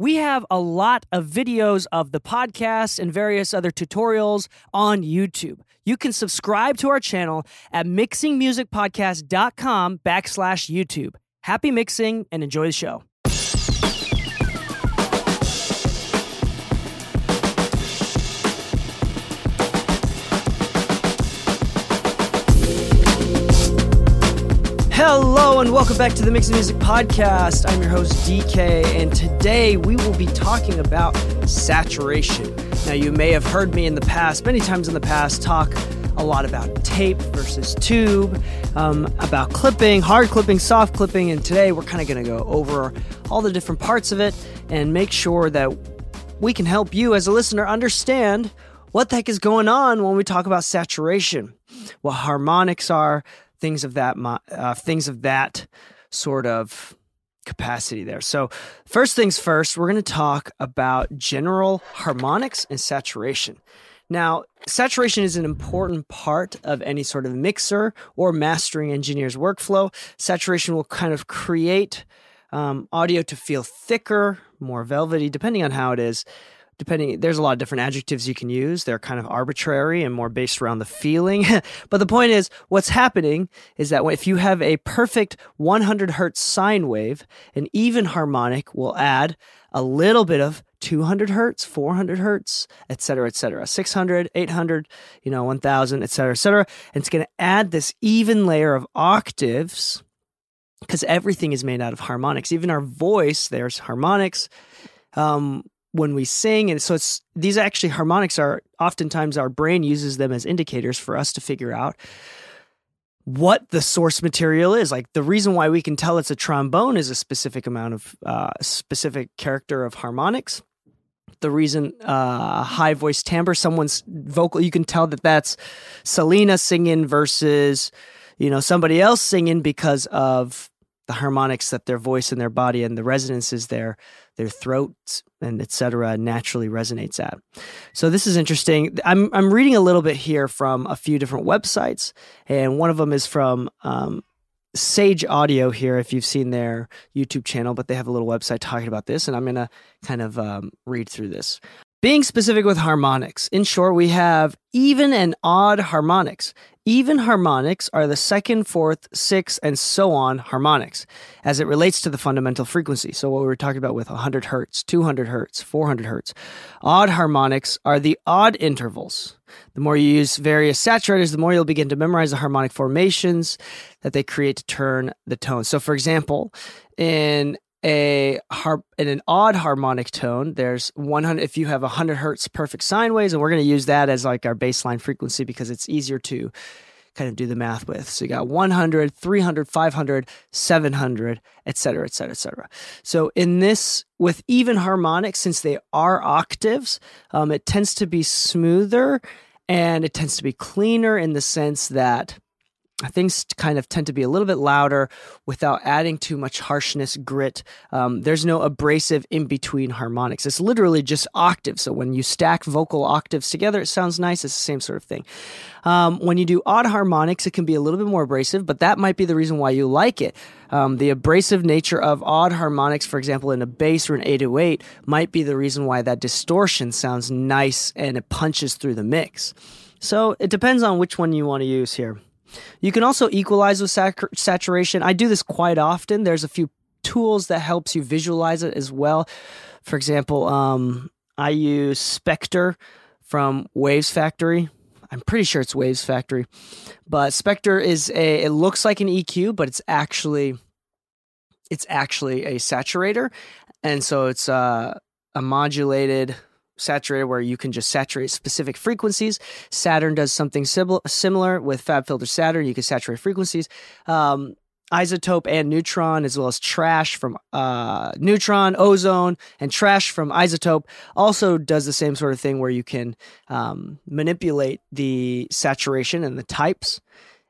We have a lot of videos of the podcast and various other tutorials on YouTube. You can subscribe to our channel at mixingmusicpodcast.com backslash YouTube. Happy mixing and enjoy the show. Hello and welcome back to the Mixing Music Podcast. I'm your host Dee Kei, and today we will be talking about saturation. Now, you may have heard me in the past, many times in the past, talk a lot about tape versus tube, um, about clipping, hard clipping, soft clipping, and today we're kind of going to go over all the different parts of it and make sure that we can help you as a listener understand what the heck is going on when we talk about saturation, what harmonics are, things of that uh, things of that sort of capacity there. So, first things first, we're going to talk about general harmonics and saturation. Now, saturation is an important part of any sort of mixer or mastering engineer's workflow. Saturation will kind of create um, audio to feel thicker, more velvety, depending on how it is depending there's a lot of different adjectives you can use. They're kind of arbitrary and more based around the feeling. But the point is what's happening is that if you have a perfect 100 hertz sine wave an even harmonic will add a little bit of 200 hertz 400 hertz etc etc 600 800 you know 1000 etc etc and it's going to add this even layer of octaves because everything is made out of harmonics. Even our voice there's harmonics. Um, when we sing and so it's these actually harmonics are oftentimes our brain uses them as indicators for us to figure out what the source material is. Like the reason why we can tell it's a trombone is a specific amount of uh, specific character of harmonics. The reason uh, high voice timbre someone's vocal you can tell that that's selena singing versus you know somebody else singing because of the harmonics that their voice and their body and the resonances there their throats and etc naturally resonates at. So this is interesting. I'm i'm reading a little bit here from a few different websites and one of them is from um, sage audio here if you've seen their youtube channel but they have a little website talking about this and i'm going to kind of um, read through this being specific with harmonics, in short, we have even and odd harmonics. Even harmonics are the second, fourth, sixth, and so on harmonics as it relates to the fundamental frequency. So, what we were talking about with 100 hertz, 200 hertz, 400 hertz. Odd harmonics are the odd intervals. The more you use various saturators, the more you'll begin to memorize the harmonic formations that they create to turn the tone. So, for example, in a harp in an odd harmonic tone there's 100 if you have 100 hertz perfect sine waves and we're going to use that as like our baseline frequency because it's easier to kind of do the math with. So you got 100 300 500 700 et cetera et cetera et cetera. So in this with even harmonics since they are octaves um, it tends to be smoother and it tends to be cleaner in the sense that things kind of tend to be a little bit louder without adding too much harshness, grit. Um, there's no abrasive in between harmonics. It's literally just octaves. So when you stack vocal octaves together, it sounds nice. It's the same sort of thing. Um, when you do odd harmonics, it can be a little bit more abrasive, but that might be the reason why you like it. Um, the abrasive nature of odd harmonics, for example, in a bass or an 808, might be the reason why that distortion sounds nice and it punches through the mix. So it depends on which one you want to use here. You can also equalize with sac- saturation. I do this quite often. There's a few tools that helps you visualize it as well. For example, um, I use Spectre from Waves Factory. I'm pretty sure it's Waves Factory, but Spectre is a. It looks like an EQ, but it's actually it's actually a saturator, and so it's uh, a modulated saturator where you can just saturate specific frequencies. Saturn does something similar with FabFilter Saturn. You can saturate frequencies. Um, iZotope and neutron, as well as trash from uh, neutron, ozone, and trash from iZotope also does the same sort of thing where you can um, manipulate the saturation and the types.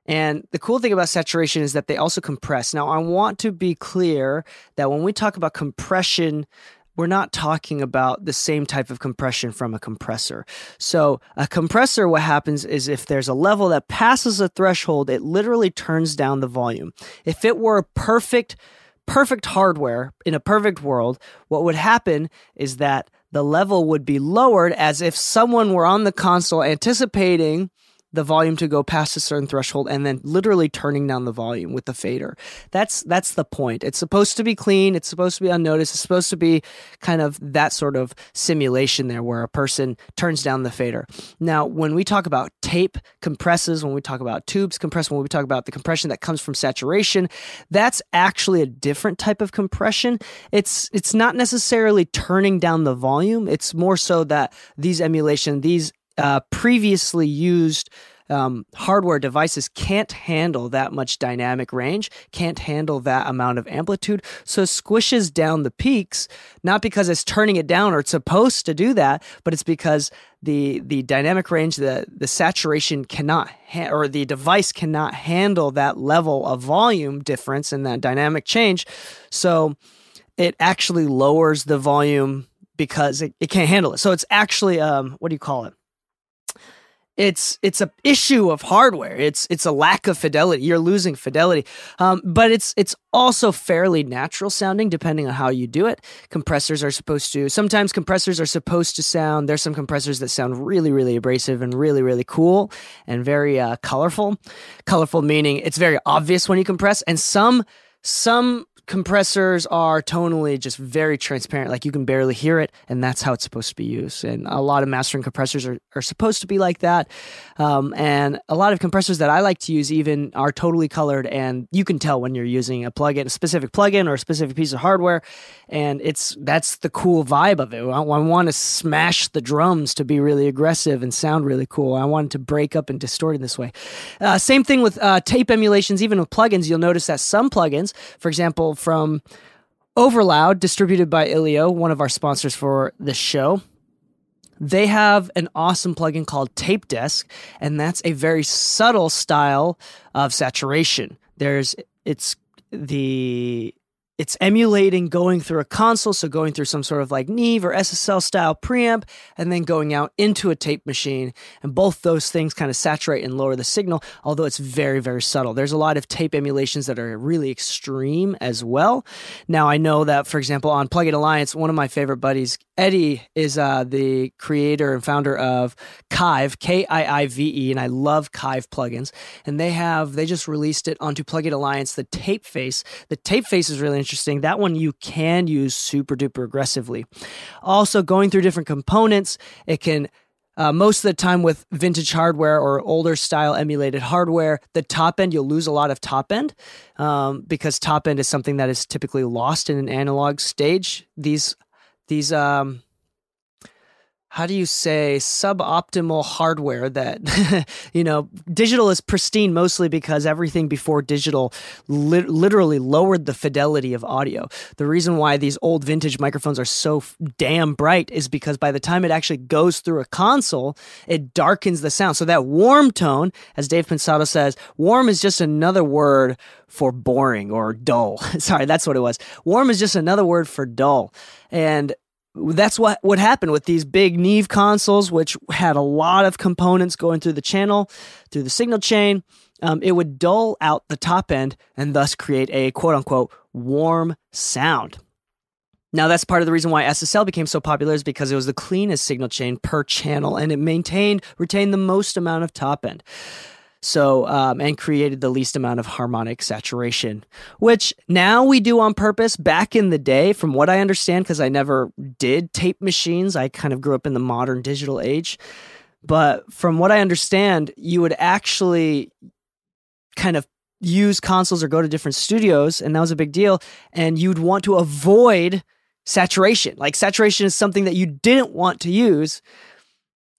And the cool thing about saturation is that they also compress. Now, I want to be clear that when we talk about compression, we're not talking about the same type of compression from a compressor. So, a compressor, what happens is if there's a level that passes a threshold, it literally turns down the volume. If it were perfect, perfect hardware in a perfect world, what would happen is that the level would be lowered as if someone were on the console anticipating the volume to go past a certain threshold and then literally turning down the volume with the fader. That's that's the point. It's supposed to be clean, it's supposed to be unnoticed, it's supposed to be kind of that sort of simulation there where a person turns down the fader. Now, when we talk about tape compresses, when we talk about tubes compress, when we talk about the compression that comes from saturation, that's actually a different type of compression. It's it's not necessarily turning down the volume, it's more so that these emulation, these uh, previously used um, hardware devices can't handle that much dynamic range, can't handle that amount of amplitude. So it squishes down the peaks, not because it's turning it down or it's supposed to do that, but it's because the the dynamic range, the the saturation cannot ha- or the device cannot handle that level of volume difference and that dynamic change. So it actually lowers the volume because it, it can't handle it. So it's actually um, what do you call it? It's it's a issue of hardware. It's it's a lack of fidelity. You're losing fidelity, um, but it's it's also fairly natural sounding depending on how you do it. Compressors are supposed to sometimes compressors are supposed to sound. There's some compressors that sound really really abrasive and really really cool and very uh, colorful. Colorful meaning it's very obvious when you compress, and some some compressors are tonally just very transparent like you can barely hear it and that's how it's supposed to be used. And a lot of mastering compressors are, are supposed to be like that. Um, and a lot of compressors that i like to use even are totally colored and you can tell when you're using a plugin a specific plugin or a specific piece of hardware and it's that's the cool vibe of it. I, I want to smash the drums to be really aggressive and sound really cool. I want to break up and distort in this way. Uh, same thing with uh, tape emulations. Even with plugins you'll notice that some plugins for example from Overloud, distributed by Ilio, one of our sponsors for this show. They have an awesome plugin called Tape Desk, and that's a very subtle style of saturation. There's it's the it's emulating going through a console, so going through some sort of like Neve or SSL style preamp, and then going out into a tape machine. And both those things kind of saturate and lower the signal, although it's very, very subtle. There's a lot of tape emulations that are really extreme as well. Now, I know that, for example, on Plugin Alliance, one of my favorite buddies, Eddie, is uh, the creator and founder of Kiive, K I I V E, and I love Kiive plugins. And they have, they just released it onto Plugin Alliance, the tape face. The tape face is really interesting. That one you can use super duper aggressively. Also, going through different components, it can. Uh, most of the time with vintage hardware or older style emulated hardware, the top end, you'll lose a lot of top end um, because top end is something that is typically lost in an analog stage. These, these, um, how do you say suboptimal hardware that you know digital is pristine mostly because everything before digital li- literally lowered the fidelity of audio. The reason why these old vintage microphones are so f- damn bright is because by the time it actually goes through a console it darkens the sound. So that warm tone as dave pensado says warm is just another word for boring or dull. Sorry that's what it was. Warm is just another word for dull. And that's what what happened with these big Neve consoles, which had a lot of components going through the channel, through the signal chain. Um, it would dull out the top end and thus create a quote unquote warm sound. Now, that's part of the reason why SSL became so popular is because it was the cleanest signal chain per channel and it maintained, retained the most amount of top end. So, um, and created the least amount of harmonic saturation, which now we do on purpose. Back in the day, from what I understand, because I never did tape machines, I kind of grew up in the modern digital age. But from what I understand, you would actually kind of use consoles or go to different studios, and that was a big deal. And you'd want to avoid saturation. Like, saturation is something that you didn't want to use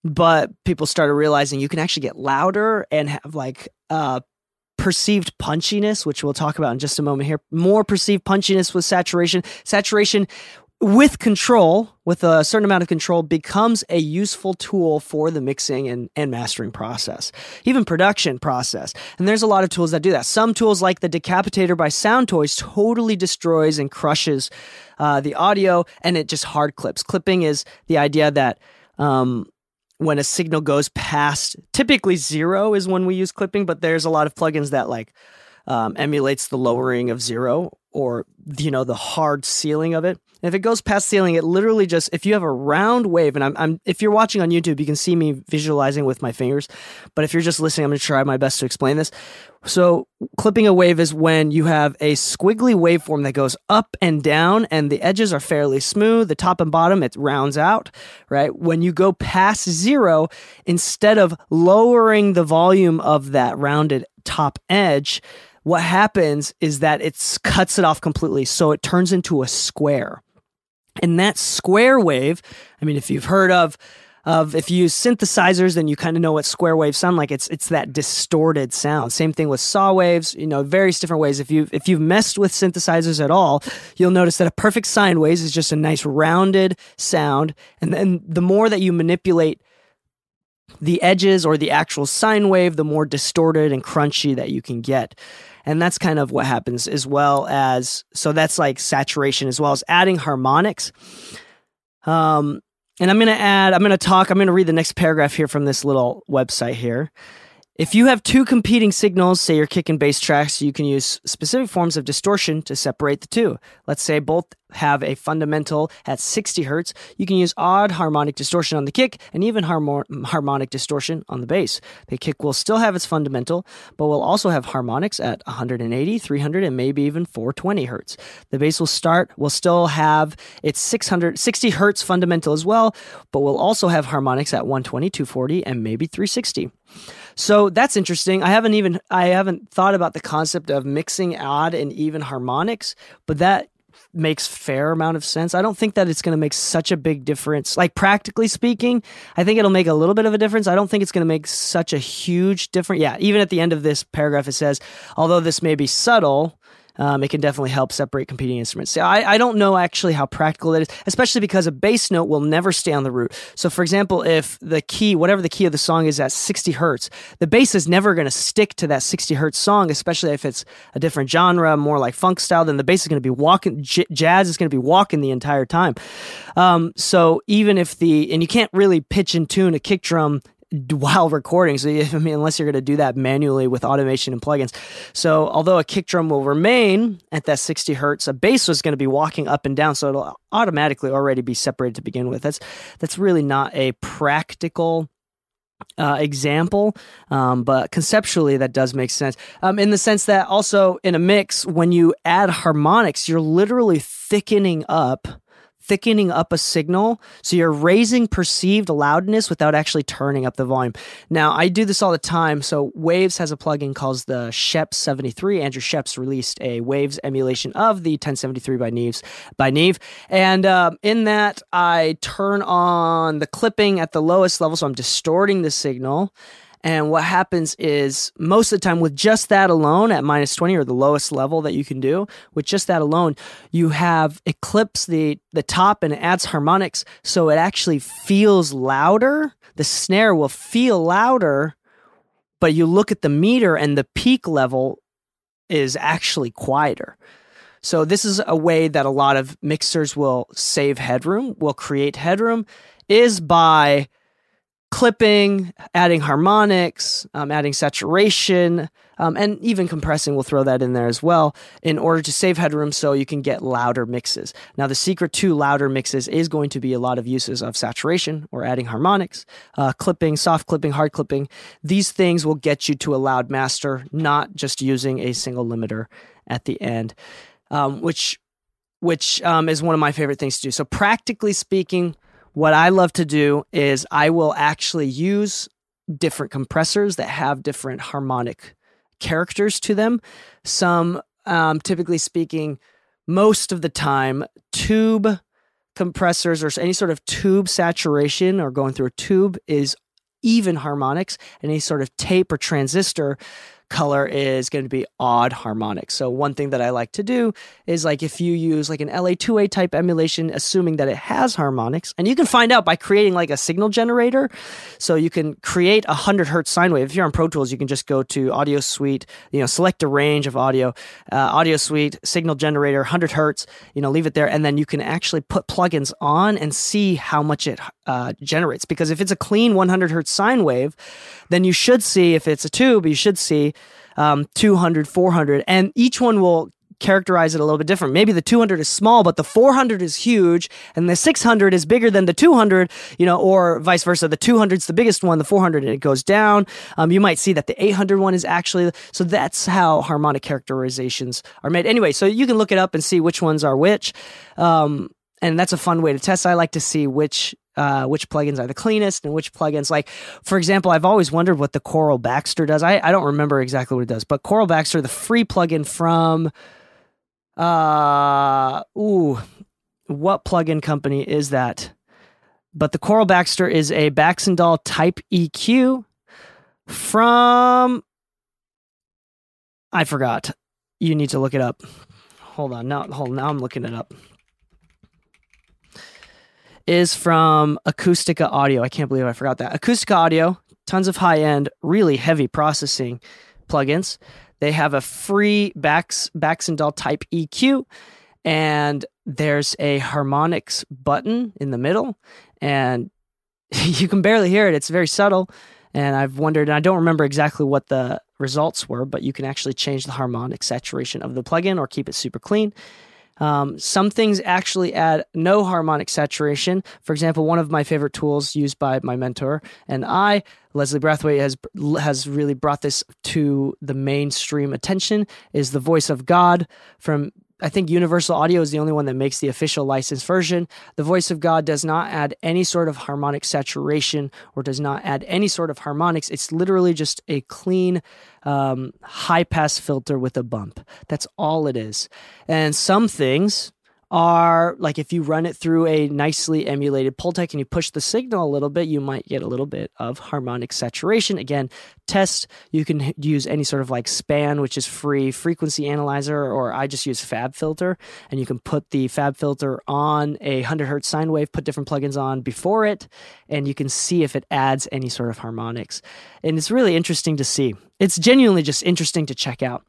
but people started realizing you can actually get louder and have like uh perceived punchiness which we'll talk about in just a moment here. More perceived punchiness with saturation. Saturation with control with a certain amount of control becomes a useful tool for the mixing and, and mastering process even production process. And there's a lot of tools that do that. Some tools like the decapitator by Sound Toys, totally destroys and crushes uh, the audio and it just hard clips. Clipping is the idea that um, when a signal goes past typically zero is when we use clipping but there's a lot of plugins that like um, emulates the lowering of zero or you know the hard ceiling of it. And if it goes past ceiling, it literally just if you have a round wave, and I'm, I'm if you're watching on YouTube, you can see me visualizing with my fingers. But if you're just listening, I'm going to try my best to explain this. So clipping a wave is when you have a squiggly waveform that goes up and down, and the edges are fairly smooth. The top and bottom it rounds out. Right when you go past zero, instead of lowering the volume of that rounded top edge what happens is that it cuts it off completely. So it turns into a square. And that square wave, I mean, if you've heard of of if you use synthesizers, then you kind of know what square waves sound like. It's it's that distorted sound. Same thing with saw waves. You know, various different ways. If you if you've messed with synthesizers at all, you'll notice that a perfect sine wave is just a nice rounded sound. And then the more that you manipulate the edges or the actual sine wave, the more distorted and crunchy that you can get. And that's kind of what happens as well as so that's like saturation as well as adding harmonics. Um, and I'm going to add, I'm going to talk, I'm going to read the next paragraph here from this little website here. If you have two competing signals, say your kick and bass tracks, you can use specific forms of distortion to separate the two. Let's say both have a fundamental at 60 hertz. You can use odd harmonic distortion on the kick and even harmonic distortion on the bass. The kick will still have its fundamental, but will also have harmonics at 180, 300, and maybe even 420 hertz. The bass will start, will still have its 660 hertz fundamental as well, but will also have harmonics at 120, 240, and maybe 360. So that's interesting. I haven't even I haven't thought about the concept of mixing odd and even harmonics, but that makes fair amount of sense. I don't think that it's going to make such a big difference. Like practically speaking, I think it'll make a little bit of a difference. I don't think it's going to make such a huge difference. Yeah, even at the end of this paragraph it says, although this may be subtle, um, it can definitely help separate competing instruments. So I, I don't know actually how practical it is, especially because a bass note will never stay on the root. So, for example, if the key, whatever the key of the song is at 60 hertz, the bass is never going to stick to that 60 hertz song, especially if it's a different genre, more like funk style, then the bass is going to be walking, j- jazz is going to be walking the entire time. Um, so, even if the, and you can't really pitch and tune a kick drum while recording. So, I mean, unless you're going to do that manually with automation and plugins. So, although a kick drum will remain at that 60 hertz, a bass was going to be walking up and down. So, it'll automatically already be separated to begin with. That's, that's really not a practical uh, example, um, but conceptually that does make sense. Um, in the sense that also in a mix, when you add harmonics, you're literally thickening up thickening up a signal. So you're raising perceived loudness without actually turning up the volume. Now, I do this all the time. So Waves has a plugin called the Scheps 73. Andrew Scheps released a Waves emulation of the 1073 by Neves by Neve. And um, in that, I turn on the clipping at the lowest level. So I'm distorting the signal. And what happens is most of the time with just that alone at minus 20 or the lowest level that you can do, with just that alone, you have eclipse the, the top and it adds harmonics. So it actually feels louder. The snare will feel louder, but you look at the meter and the peak level is actually quieter. So this is a way that a lot of mixers will save headroom, will create headroom, is by clipping, adding harmonics, um, adding saturation, um, and even compressing. We'll throw that in there as well in order to save headroom so you can get louder mixes. Now, the secret to louder mixes is going to be a lot of uses of saturation or adding harmonics, uh, clipping, soft clipping, hard clipping. These things will get you to a loud master, not just using a single limiter at the end, um, which which um, is one of my favorite things to do. So, practically speaking, what I love to do is I will actually use different compressors that have different harmonic characters to them. Some, um, typically speaking, most of the time, tube compressors or any sort of tube saturation or going through a tube is even harmonics. Any sort of tape or transistor color is going to be odd harmonics. So one thing that I like to do is like if you use like an LA2A type emulation, assuming that it has harmonics, and you can find out by creating like a signal generator. So you can create a hundred hertz sine wave. If you're on Pro Tools, you can just go to Audio Suite, you know, select a range of audio, uh, Audio Suite, signal generator, hundred hertz, you know, leave it there, and then you can actually put plugins on and see how much it uh, generates. Because if it's a clean 100 hertz sine wave, then you should see if it's a tube, you should see um, 200, 400, and each one will characterize it a little bit different. Maybe the 200 is small, but the 400 is huge, and the 600 is bigger than the 200, you know, or vice versa. The 200 is the biggest one, the 400 and it goes down. Um, you might see that the 800 one is actually so. That's how harmonic characterizations are made. Anyway, so you can look it up and see which ones are which. Um, and that's a fun way to test. I like to see which uh, which plugins are the cleanest and which plugins like for example i've always wondered what the coral baxter does. I, I don't remember exactly what it does but coral baxter the free plugin from uh ooh what plugin company is that? But the coral baxter is a baxandall type eq from i forgot. You need to look it up. Hold on now hold now i'm looking it up is from Acustica Audio. I can't believe I forgot that. Acustica Audio, tons of high end, really heavy processing plugins. They have a free Bax Baxandall Type EQ, and there's a harmonics button in the middle, and you can barely hear it. It's very subtle, and I've wondered. And I don't remember exactly what the results were, but you can actually change the harmonic saturation of the plugin or keep it super clean. Um, some things actually add no harmonic saturation. For example, one of my favorite tools used by my mentor and I, Leslie Brathwaite, has has really brought this to the mainstream attention. Is the voice of God from I think Universal Audio is the only one that makes the official licensed version. The voice of God does not add any sort of harmonic saturation or does not add any sort of harmonics. It's literally just a clean um, high pass filter with a bump. That's all it is. And some things are like if you run it through a nicely emulated Pultec and you push the signal a little bit, you might get a little bit of harmonic saturation. Again, test, you can use any sort of like span, which is free frequency analyzer, or I just use fab filter and you can put the fab filter on a 100 hertz sine wave, put different plugins on before it, and you can see if it adds any sort of harmonics. And it's really interesting to see. It's genuinely just interesting to check out.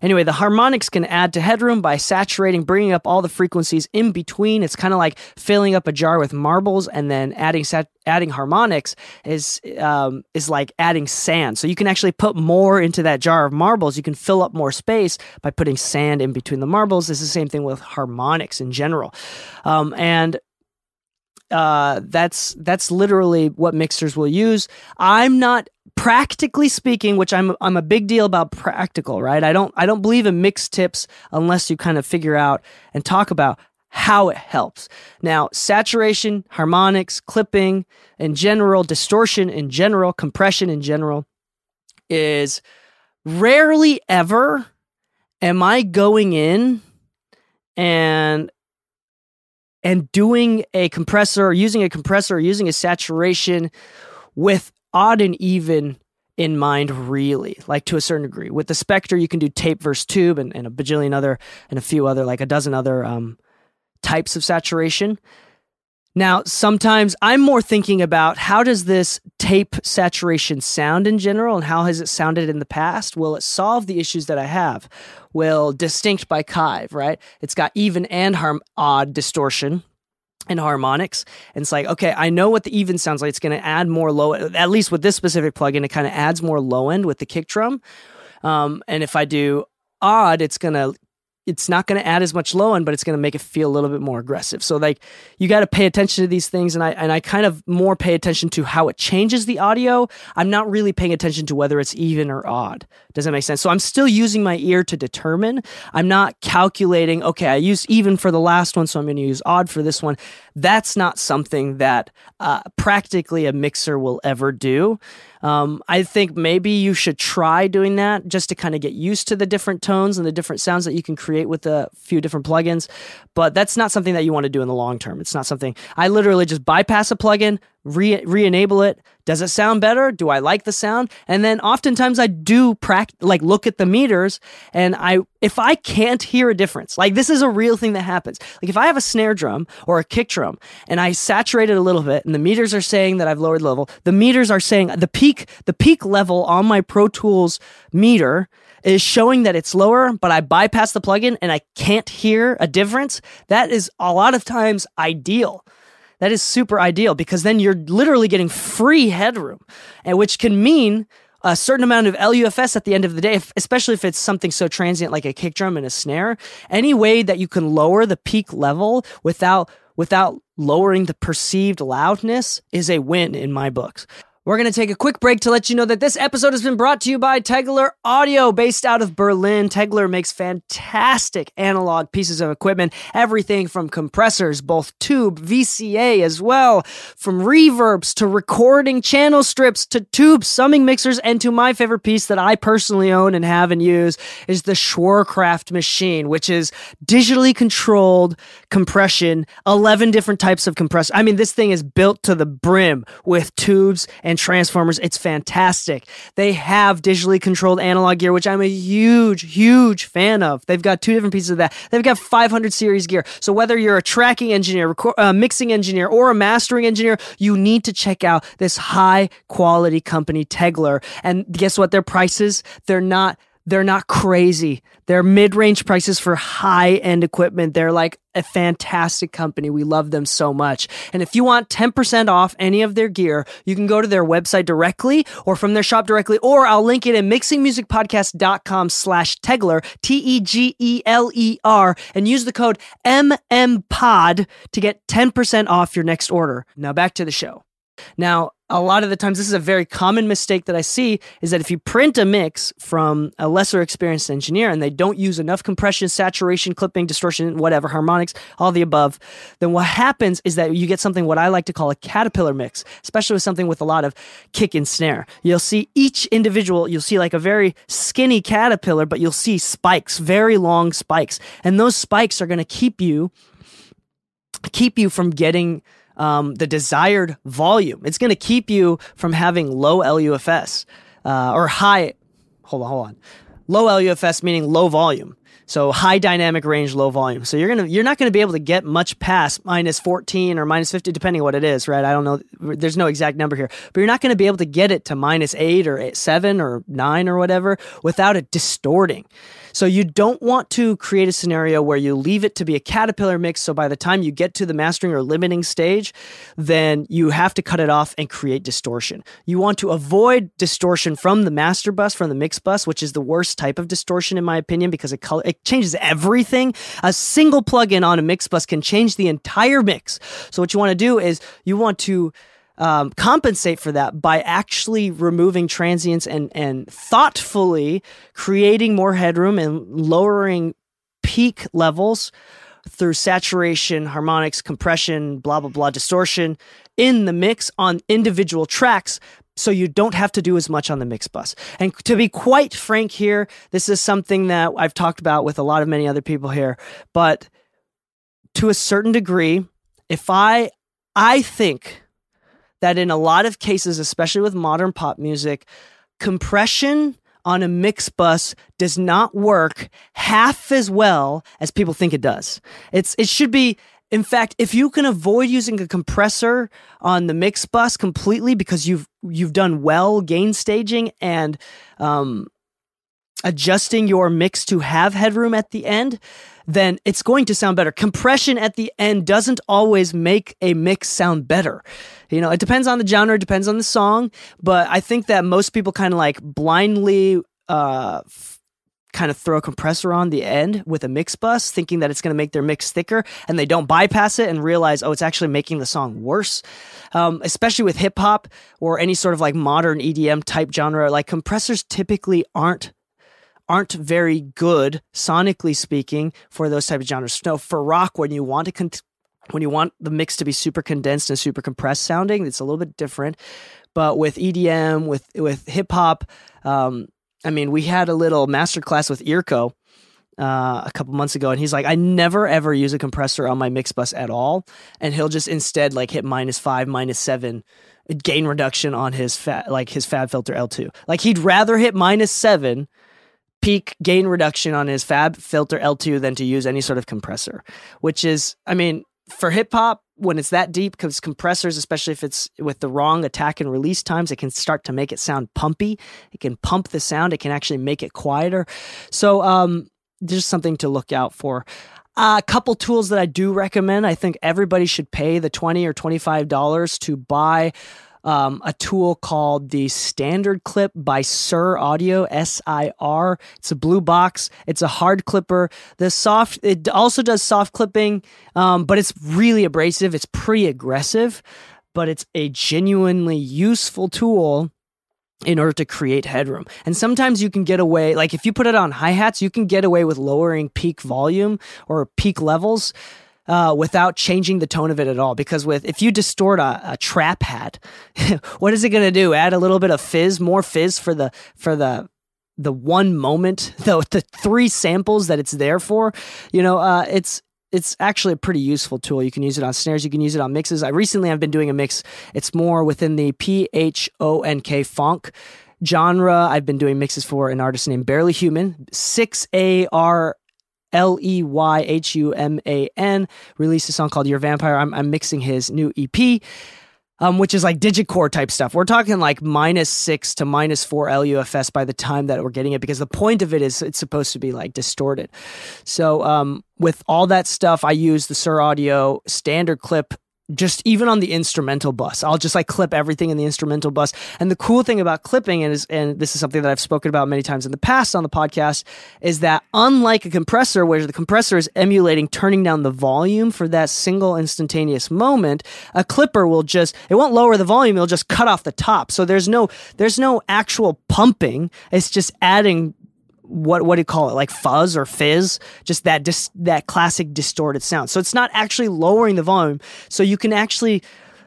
Anyway, the harmonics can add to headroom by saturating, bringing up all the frequencies in between. It's kind of like filling up a jar with marbles and then adding sat- adding harmonics is um, is like adding sand. So you can actually put more into that jar of marbles. You can fill up more space by putting sand in between the marbles. It's the same thing with harmonics in general, um, and uh, that's that's literally what mixers will use. I'm not practically speaking, which I'm I'm a big deal about practical, right? I don't I don't believe in mixed tips unless you kind of figure out and talk about how it helps. Now, saturation, harmonics, clipping in general, distortion in general, compression in general is rarely ever am I going in and and doing a compressor or using a compressor or using a saturation with odd and even in mind, really, like to a certain degree. With the Spectre, you can do tape versus tube and, and a bajillion other and a few other, like a dozen other um, types of saturation. Now, sometimes I'm more thinking about how does this tape saturation sound in general and how has it sounded in the past? Will it solve the issues that I have? Will distinct by Kiive, right? It's got even and harm odd distortion and harmonics. And it's like, okay, I know what the even sounds like. It's going to add more low, at least with this specific plugin, it kind of adds more low end with the kick drum. Um, and if I do odd, it's going to it's not going to add as much low end, but it's going to make it feel a little bit more aggressive. So like you got to pay attention to these things, and I and I kind of more pay attention to how it changes the audio. I'm not really paying attention to whether it's even or odd. Does that make sense? So I'm still using my ear to determine. I'm not calculating. Okay, I used even for the last one, so I'm going to use odd for this one. That's not something that uh, practically a mixer will ever do. Um, I think maybe you should try doing that just to kind of get used to the different tones and the different sounds that you can create with a few different plugins. But that's not something that you want to do in the long term. It's not something I literally just bypass a plugin, re re-enable it. Does it sound better? Do I like the sound? And then oftentimes I do pract like look at the meters and I if I can't hear a difference, like this is a real thing that happens. Like if I have a snare drum or a kick drum and I saturate it a little bit and the meters are saying that I've lowered level, the meters are saying the peak the peak level on my Pro Tools meter is showing that it's lower, but I bypass the plugin and I can't hear a difference. That is a lot of times ideal. That is super ideal because then you're literally getting free headroom, and which can mean a certain amount of LUFS at the end of the day, if, especially if it's something so transient like a kick drum and a snare. Any way that you can lower the peak level without without lowering the perceived loudness is a win in my books. We're going to take a quick break to let you know that this episode has been brought to you by Tegeler Audio, based out of Berlin. Tegeler makes fantastic analog pieces of equipment, everything from compressors, both tube, VCA as well, from reverbs to recording channel strips to tube summing mixers, and to my favorite piece that I personally own and have and use is the Schwerkraft machine, which is digitally controlled compression, 11 different types of compressor. I mean, this thing is built to the brim with tubes and Transformers. It's fantastic. They have digitally controlled analog gear, which I'm a huge, huge fan of. They've got two different pieces of that. They've got 500 series gear. So whether you're a tracking engineer, uh, mixing engineer, or a mastering engineer, you need to check out this high quality company, Tegeler. And guess what? Their prices, they're not they're not crazy. They're mid range prices for high end equipment. They're like a fantastic company. We love them so much. And if you want 10% off any of their gear, you can go to their website directly or from their shop directly, or I'll link it in mixingmusicpodcast.com slash Tegeler, T E G E L E R, and use the code MMPOD to get 10% off your next order. Now back to the show. Now, a lot of the times, this is a very common mistake that I see is that if you print a mix from a lesser experienced engineer and they don't use enough compression, saturation, clipping, distortion, whatever, harmonics, all the above, then what happens is that you get something what I like to call a caterpillar mix, especially with something with a lot of kick and snare. You'll see each individual, you'll see like a very skinny caterpillar, but you'll see spikes, very long spikes. And those spikes are going to keep you keep you from getting um, the desired volume. It's going to keep you from having low LUFS uh, or high. Hold on, hold on. Low LUFS meaning low volume. So high dynamic range, low volume. So you're gonna you're not gonna be able to get much past minus 14 or minus 50, depending what it is, right? I don't know. There's no exact number here, but you're not gonna be able to get it to minus eight or eight, seven or nine or whatever without it distorting. So you don't want to create a scenario where you leave it to be a caterpillar mix. So by the time you get to the mastering or limiting stage, then you have to cut it off and create distortion. You want to avoid distortion from the master bus, from the mix bus, which is the worst type of distortion in my opinion because it color, it changes everything. A single plugin on a mix bus can change the entire mix. So what you want to do is you want to um, compensate for that by actually removing transients and and thoughtfully creating more headroom and lowering peak levels through saturation, harmonics, compression, blah blah blah, distortion in the mix on individual tracks so you don't have to do as much on the mix bus. And to be quite frank here, this is something that I've talked about with a lot of many other people here, but to a certain degree, if I I think that in a lot of cases, especially with modern pop music, compression on a mix bus does not work half as well as people think it does. It's it should be in fact, if you can avoid using a compressor on the mix bus completely because you've you've done well gain staging and um, adjusting your mix to have headroom at the end, then it's going to sound better. Compression at the end doesn't always make a mix sound better. You know, it depends on the genre, it depends on the song, but I think that most people kind of like blindly uh, f- kind of throw a compressor on the end with a mix bus, thinking that it's going to make their mix thicker, and they don't bypass it and realize, oh, it's actually making the song worse. Um, especially with hip hop or any sort of like modern EDM type genre, like compressors typically aren't aren't very good sonically speaking for those type of genres. No, for rock, when you want to con- when you want the mix to be super condensed and super compressed sounding, it's a little bit different. But with EDM, with with hip hop, um, I mean, we had a little masterclass with Irko uh, a couple months ago, and he's like, I never ever use a compressor on my mix bus at all, and he'll just instead like hit minus five, minus seven gain reduction on his fat like his Fab Filter L2. Like he'd rather hit minus seven peak gain reduction on his Fab Filter L2 than to use any sort of compressor, which is, I mean, for hip hop, when it's that deep, because compressors, especially if it's with the wrong attack and release times, it can start to make it sound pumpy. It can pump the sound. It can actually make it quieter. So, um, just something to look out for. Uh, a couple tools that I do recommend. I think everybody should pay the twenty or twenty five dollars to buy um, a tool called the Standard Clip by Sir Audio, S I R. It's a blue box. It's a hard clipper. The soft, it also does soft clipping, um, but it's really abrasive. It's pretty aggressive, but it's a genuinely useful tool in order to create headroom. And sometimes you can get away, like if you put it on hi hats, you can get away with lowering peak volume or peak levels uh, without changing the tone of it at all. Because with if you distort a, a trap hat, what is it going to do? Add a little bit of fizz, more fizz for the for the the one moment, the the three samples that it's there for. You know, uh, it's it's actually a pretty useful tool. You can use it on snares, you can use it on mixes. I recently I've been doing a mix. It's more within the P H O N K funk genre. I've been doing mixes for an artist named Barely Human, 6AR L E Y H U M A N, released a song called Your Vampire. I'm, I'm mixing his new EP, um, which is like digicore type stuff. We're talking like minus six to minus four LUFS by the time that we're getting it, because the point of it is it's supposed to be like distorted. So, um, with all that stuff, I use the Sir Audio standard clip just even on the instrumental bus. I'll just like clip everything in the instrumental bus. And the cool thing about clipping is, and this is something that I've spoken about many times in the past on the podcast, is that unlike a compressor, where the compressor is emulating turning down the volume for that single instantaneous moment, a clipper will just, it won't lower the volume, it'll just cut off the top. So there's no, there's no actual pumping. It's just adding what what do you call it? Like fuzz or fizz? Just that dis- that classic distorted sound. So it's not actually lowering the volume. So you can actually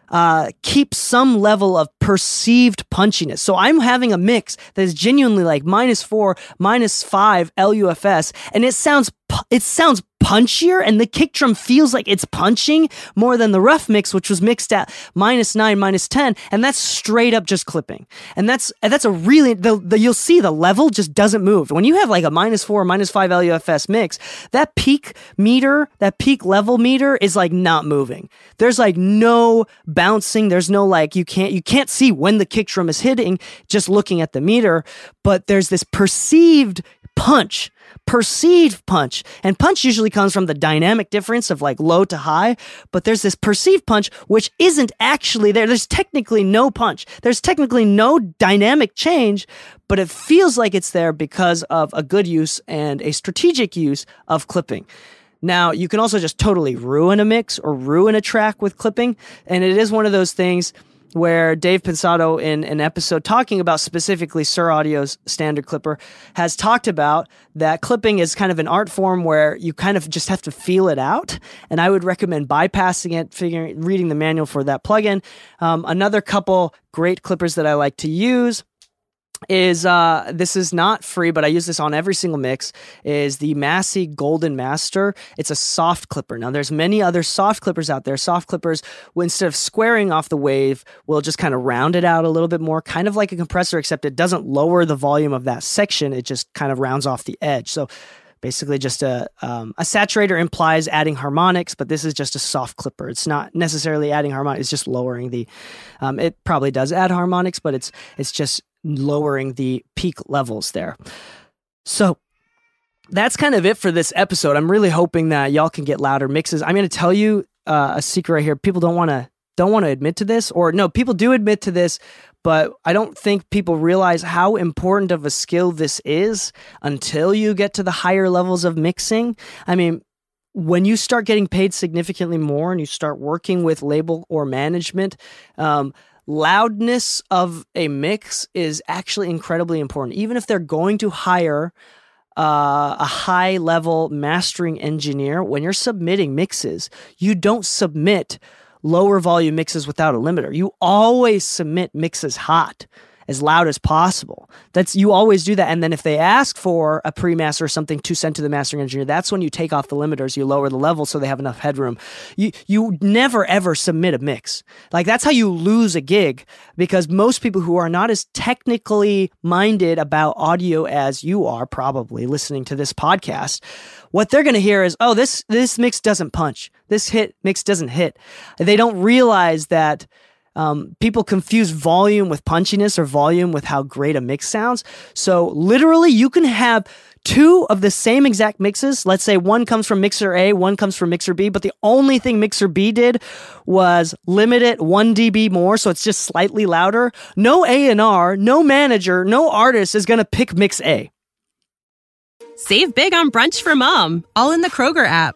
uh, keep some level of perceived punchiness. So I'm having a mix that is genuinely like minus four, minus five LUFS, and it sounds it sounds punchier and the kick drum feels like it's punching more than the rough mix which was mixed at minus 9 minus 10 and that's straight up just clipping. And that's that's a really the, the you'll see the level just doesn't move. When you have like a minus 4 minus 5 LUFS mix that peak meter that peak level meter is like not moving. There's like no bouncing. There's no like you can't you can't see when the kick drum is hitting just looking at the meter but there's this perceived punch perceived punch. And punch usually comes from the dynamic difference of like low to high, but there's this perceived punch which isn't actually there. There's technically no punch. There's technically no dynamic change, but it feels like it's there because of a good use and a strategic use of clipping. Now, you can also just totally ruin a mix or ruin a track with clipping, and it is one of those things where Dave Pensado, in an episode talking about specifically Sir Audio's standard clipper, has talked about that clipping is kind of an art form where you kind of just have to feel it out. And I would recommend bypassing it, figuring, reading the manual for that plugin. Um, another couple great clippers that I like to use is uh this is not free but i use this on every single mix is the massey golden master. It's a soft clipper. Now there's many other soft clippers out there. Soft clippers instead of squaring off the wave will just kind of round it out a little bit more kind of like a compressor except it doesn't lower the volume of that section. It just kind of rounds off the edge. So basically just a um, a saturator implies adding harmonics but this is just a soft clipper. It's not necessarily adding harmonics it's just lowering the um, it probably does add harmonics but it's it's just lowering the peak levels there. So that's kind of it for this episode. I'm really hoping that y'all can get louder mixes. I'm going to tell you uh, a secret right here. People don't want to don't want to admit to this, or no, people do admit to this, but I don't think people realize how important of a skill this is until you get to the higher levels of mixing. I mean, when you start getting paid significantly more and you start working with label or management, um, loudness of a mix is actually incredibly important. Even if they're going to hire uh, a high level mastering engineer, when you're submitting mixes, you don't submit lower volume mixes without a limiter. You always submit mixes hot as loud as possible. That's you always do that. And then if they ask for a pre-master or something to send to the mastering engineer, that's when you take off the limiters, you lower the level so they have enough headroom. You you never ever submit a mix. Like that's how you lose a gig because most people who are not as technically minded about audio as you are probably listening to this podcast, what they're going to hear is, "Oh, this this mix doesn't punch. This hit mix doesn't hit." They don't realize that um, people confuse volume with punchiness or volume with how great a mix sounds. So literally, you can have two of the same exact mixes. Let's say one comes from mixer A, one comes from mixer B, but the only thing mixer B did was limit it 1 dB more, so it's just slightly louder. No A&R, no manager, no artist is going to pick mix A. Save big on brunch for mom, all in the Kroger app.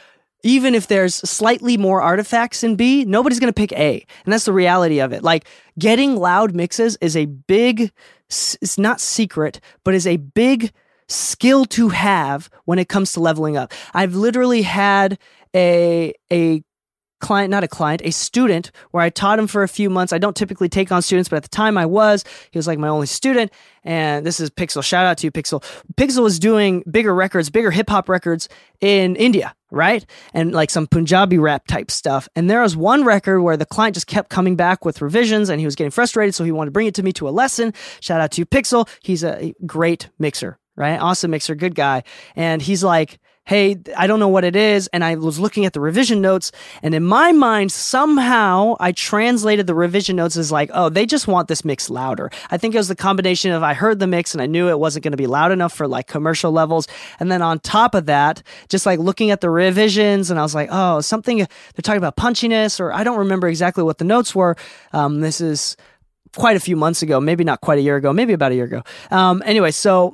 even if there's slightly more artifacts in B, nobody's going to pick A. And that's the reality of it. Like getting loud mixes is a big, it's not secret, but is a big skill to have when it comes to leveling up. I've literally had a, a client, not a client, a student where I taught him for a few months. I don't typically take on students, but at the time I was. He was like my only student. And this is Pixel. Shout out to you, Pixel. Pixel was doing bigger records, bigger hip hop records in India, right? And like some Punjabi rap type stuff. And there was one record where the client just kept coming back with revisions and he was getting frustrated. So he wanted to bring it to me to a lesson. Shout out to you, Pixel. He's a great mixer, right? Awesome mixer, good guy. And he's like, hey, I don't know what it is. And I was looking at the revision notes. And in my mind, somehow I translated the revision notes as like, oh, they just want this mix louder. I think it was the combination of I heard the mix and I knew it wasn't going to be loud enough for like commercial levels. And then on top of that, just like looking at the revisions and I was like, oh, something, they're talking about punchiness, or I don't remember exactly what the notes were. Um, this is quite a few months ago, maybe not quite a year ago, maybe about a year ago. Um, anyway, so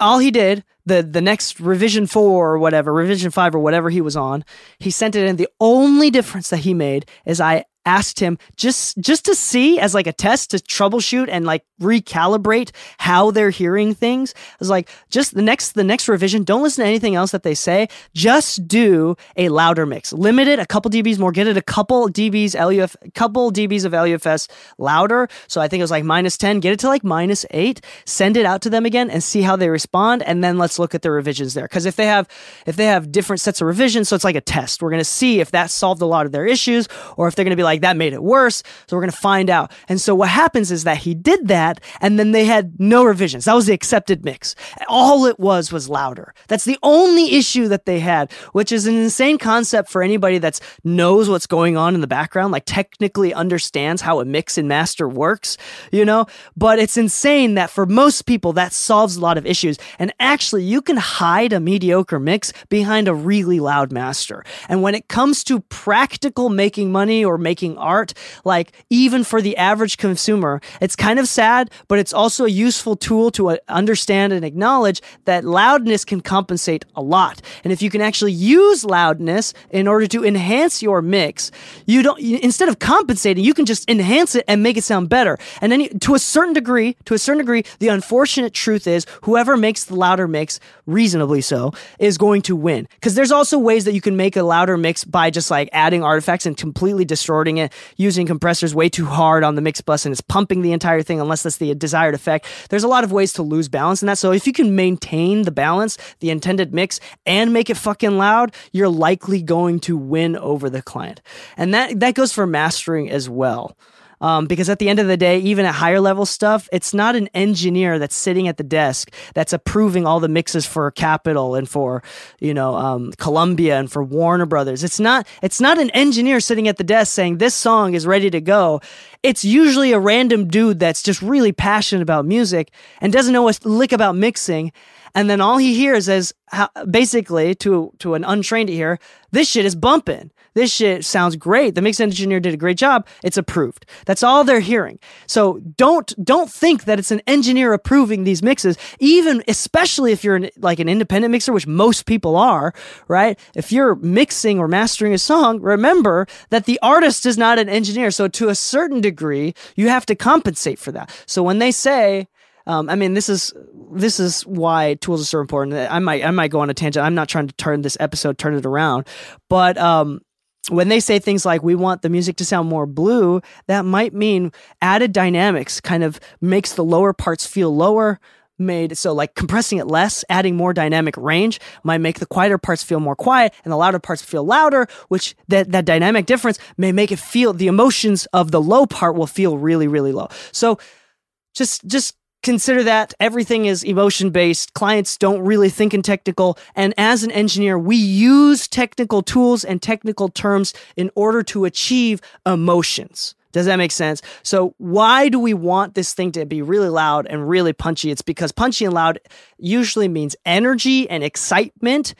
all he did the the next revision four or whatever revision five or whatever he was on he sent it in. The only difference that he made is i asked him just just to see as like a test to troubleshoot and like recalibrate how they're hearing things. I was like, just the next the next revision, don't listen to anything else that they say. Just do a louder mix. Limit it a couple dBs more. Get it a couple dBs LUF, couple dBs of LUFS louder. So I think it was like minus 10. Get it to like minus 8. Send it out to them again and see how they respond. And then let's look at the revisions there. Because if they have if they have different sets of revisions, so it's like a test. We're gonna see if that solved a lot of their issues or if they're gonna be like like that made it worse. So we're going to find out. And so what happens is that he did that and then they had no revisions. That was the accepted mix. All it was was louder. That's the only issue that they had, which is an insane concept for anybody that knows what's going on in the background, like technically understands how a mix and master works, you know? But it's insane that for most people that solves a lot of issues. And actually you can hide a mediocre mix behind a really loud master. And when it comes to practical making money or making making art, like even for the average consumer, it's kind of sad, but it's also a useful tool to uh, understand and acknowledge that loudness can compensate a lot. And if you can actually use loudness in order to enhance your mix, you don't, instead of compensating, you can just enhance it and make it sound better. And then to a certain degree, to a certain degree, the unfortunate truth is whoever makes the louder mix, reasonably so, is going to win. Because there's also ways that you can make a louder mix by just like adding artifacts and completely distorting it using compressors way too hard on the mix bus and it's pumping the entire thing unless that's the desired effect. There's a lot of ways to lose balance in that. So if you can maintain the balance, the intended mix, and make it fucking loud, you're likely going to win over the client. And that that goes for mastering as well. Um, because at the end of the day, even at higher level stuff, it's not an engineer that's sitting at the desk that's approving all the mixes for Capitol and for you know um, Columbia and for Warner Brothers. It's not it's not an engineer sitting at the desk saying this song is ready to go. It's usually a random dude that's just really passionate about music and doesn't know a lick about mixing. And then all he hears is how, basically to to an untrained ear, this shit is bumping this shit sounds great. The mix engineer did a great job. It's approved. That's all they're hearing. So don't don't think that it's an engineer approving these mixes, even especially if you're an, like an independent mixer, which most people are, right? If you're mixing or mastering a song, remember that the artist is not an engineer. So to a certain degree, you have to compensate for that. So when they say, um, I mean, this is this is why tools are so important. I might I might go on a tangent. I'm not trying to turn this episode turn it around, but um, when they say things like we want the music to sound more blue, that might mean added dynamics kind of makes the lower parts feel lower, made so like compressing it less, adding more dynamic range might make the quieter parts feel more quiet and the louder parts feel louder, which that, that dynamic difference may make it feel the emotions of the low part will feel really, really low. So just just consider that everything is emotion based. Clients don't really think in technical. And as an engineer, we use technical tools and technical terms in order to achieve emotions. Does that make sense? So, why do we want this thing to be really loud and really punchy? It's because punchy and loud usually means energy and excitement.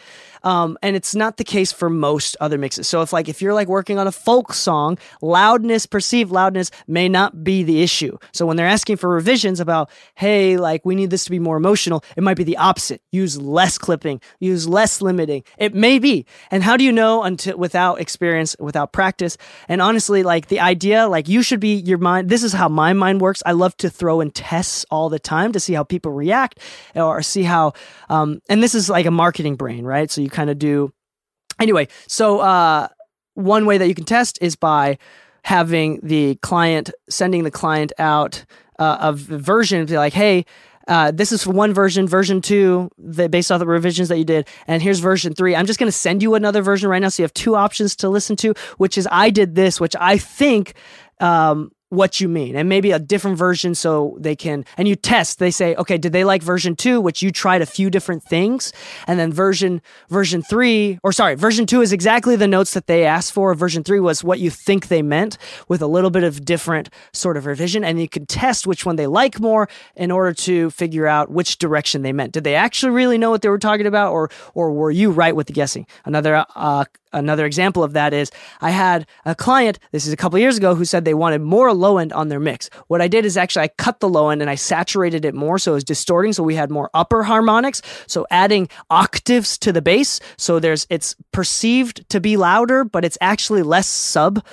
Um, and it's not the case for most other mixes. So if like if you're like working on a folk song, loudness, perceived loudness may not be the issue. So when they're asking for revisions about, hey, like we need this to be more emotional, it might be the opposite. Use less clipping, use less limiting. It may be. And how do you know until without experience, without practice? And honestly, like the idea, like you should be your mind. This is how my mind works. I love to throw in tests all the time to see how people react or see how. Um, and this is like a marketing brain, right? So you kind of do. Anyway, so uh, one way that you can test is by having the client sending the client out uh, of version be like, hey, uh, this is for one version, version two, the, based off the revisions that you did, and here's version three. I'm just going to send you another version right now, so you have two options to listen to. Which is I did this, which I think um, what you mean and maybe a different version so they can and you test. They say okay did they like version 2 which you tried a few different things? And then version version 3 or sorry version 2 is exactly the notes that they asked for. Version 3 was what you think they meant with a little bit of different sort of revision and you can test which one they like more in order to figure out which direction they meant. Did they actually really know what they were talking about or or were you right with the guessing? Another uh, another example of that is I had a client, this is a couple years ago, who said they wanted more low end on their mix. What I did is actually I cut the low end and I saturated it more so it was distorting so we had more upper harmonics, so adding octaves to the bass so there's it's perceived to be louder but it's actually less sub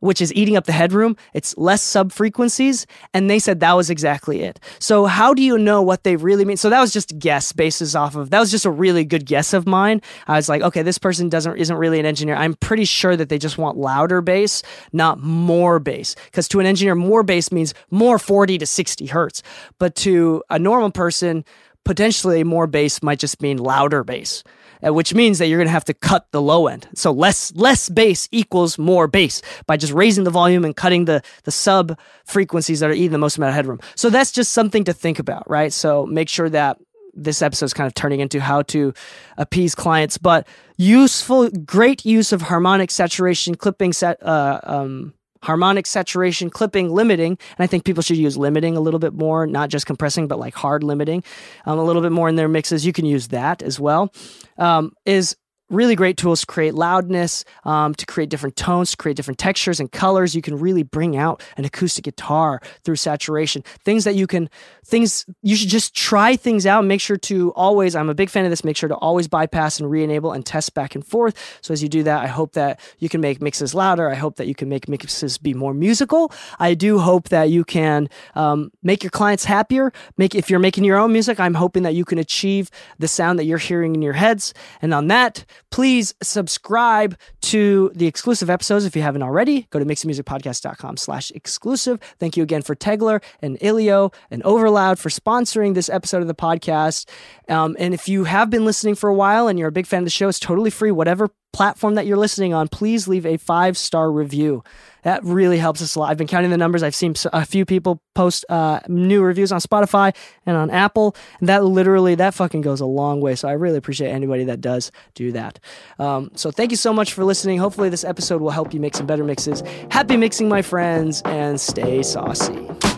which is eating up the headroom. It's less sub frequencies. And they said that was exactly it. So how do you know what they really mean? So that was just guess basis off of that was just a really good guess of mine. I was like, okay, this person doesn't isn't really an engineer. I'm pretty sure that they just want louder bass, not more bass. Because to an engineer, more bass means more 40 to 60 hertz. But to a normal person, potentially more bass might just mean louder bass. Uh, which means that you're going to have to cut the low end. So less less bass equals more bass by just raising the volume and cutting the the sub frequencies that are eating the most amount of headroom. So that's just something to think about, right? So make sure that this episode is kind of turning into how to appease clients, but useful, great use of harmonic saturation, clipping, set, uh, um, harmonic saturation, clipping, limiting. And I think people should use limiting a little bit more, not just compressing, but like hard limiting um, a little bit more in their mixes. You can use that as well. Um, is really great tools to create loudness, um, to create different tones, to create different textures and colors. You can really bring out an acoustic guitar through saturation. Things that you can, things you should just try things out. Make sure to always, I'm a big fan of this, make sure to always bypass and re enable and test back and forth. So as you do that, I hope that you can make mixes louder. I hope that you can make mixes be more musical. I do hope that you can um, make your clients happier. Make If you're making your own music, I'm hoping that you can achieve the sound that you're hearing in your heads. And on that, Please subscribe to the exclusive episodes if you haven't already. Go to mixingmusicpodcast.com slash exclusive. Thank you again for Tegeler and Ilio and Overloud for sponsoring this episode of the podcast. Um, and if you have been listening for a while and you're a big fan of the show, it's totally free. Whatever platform that you're listening on, please leave a five star review. That really helps us a lot. I've been counting the numbers. I've seen a few people post uh, new reviews on Spotify and on Apple, and that literally that fucking goes a long way. So I really appreciate anybody that does do that. Um, so thank you so much for listening. Hopefully this episode will help you make some better mixes. Happy mixing, my friends, and stay saucy.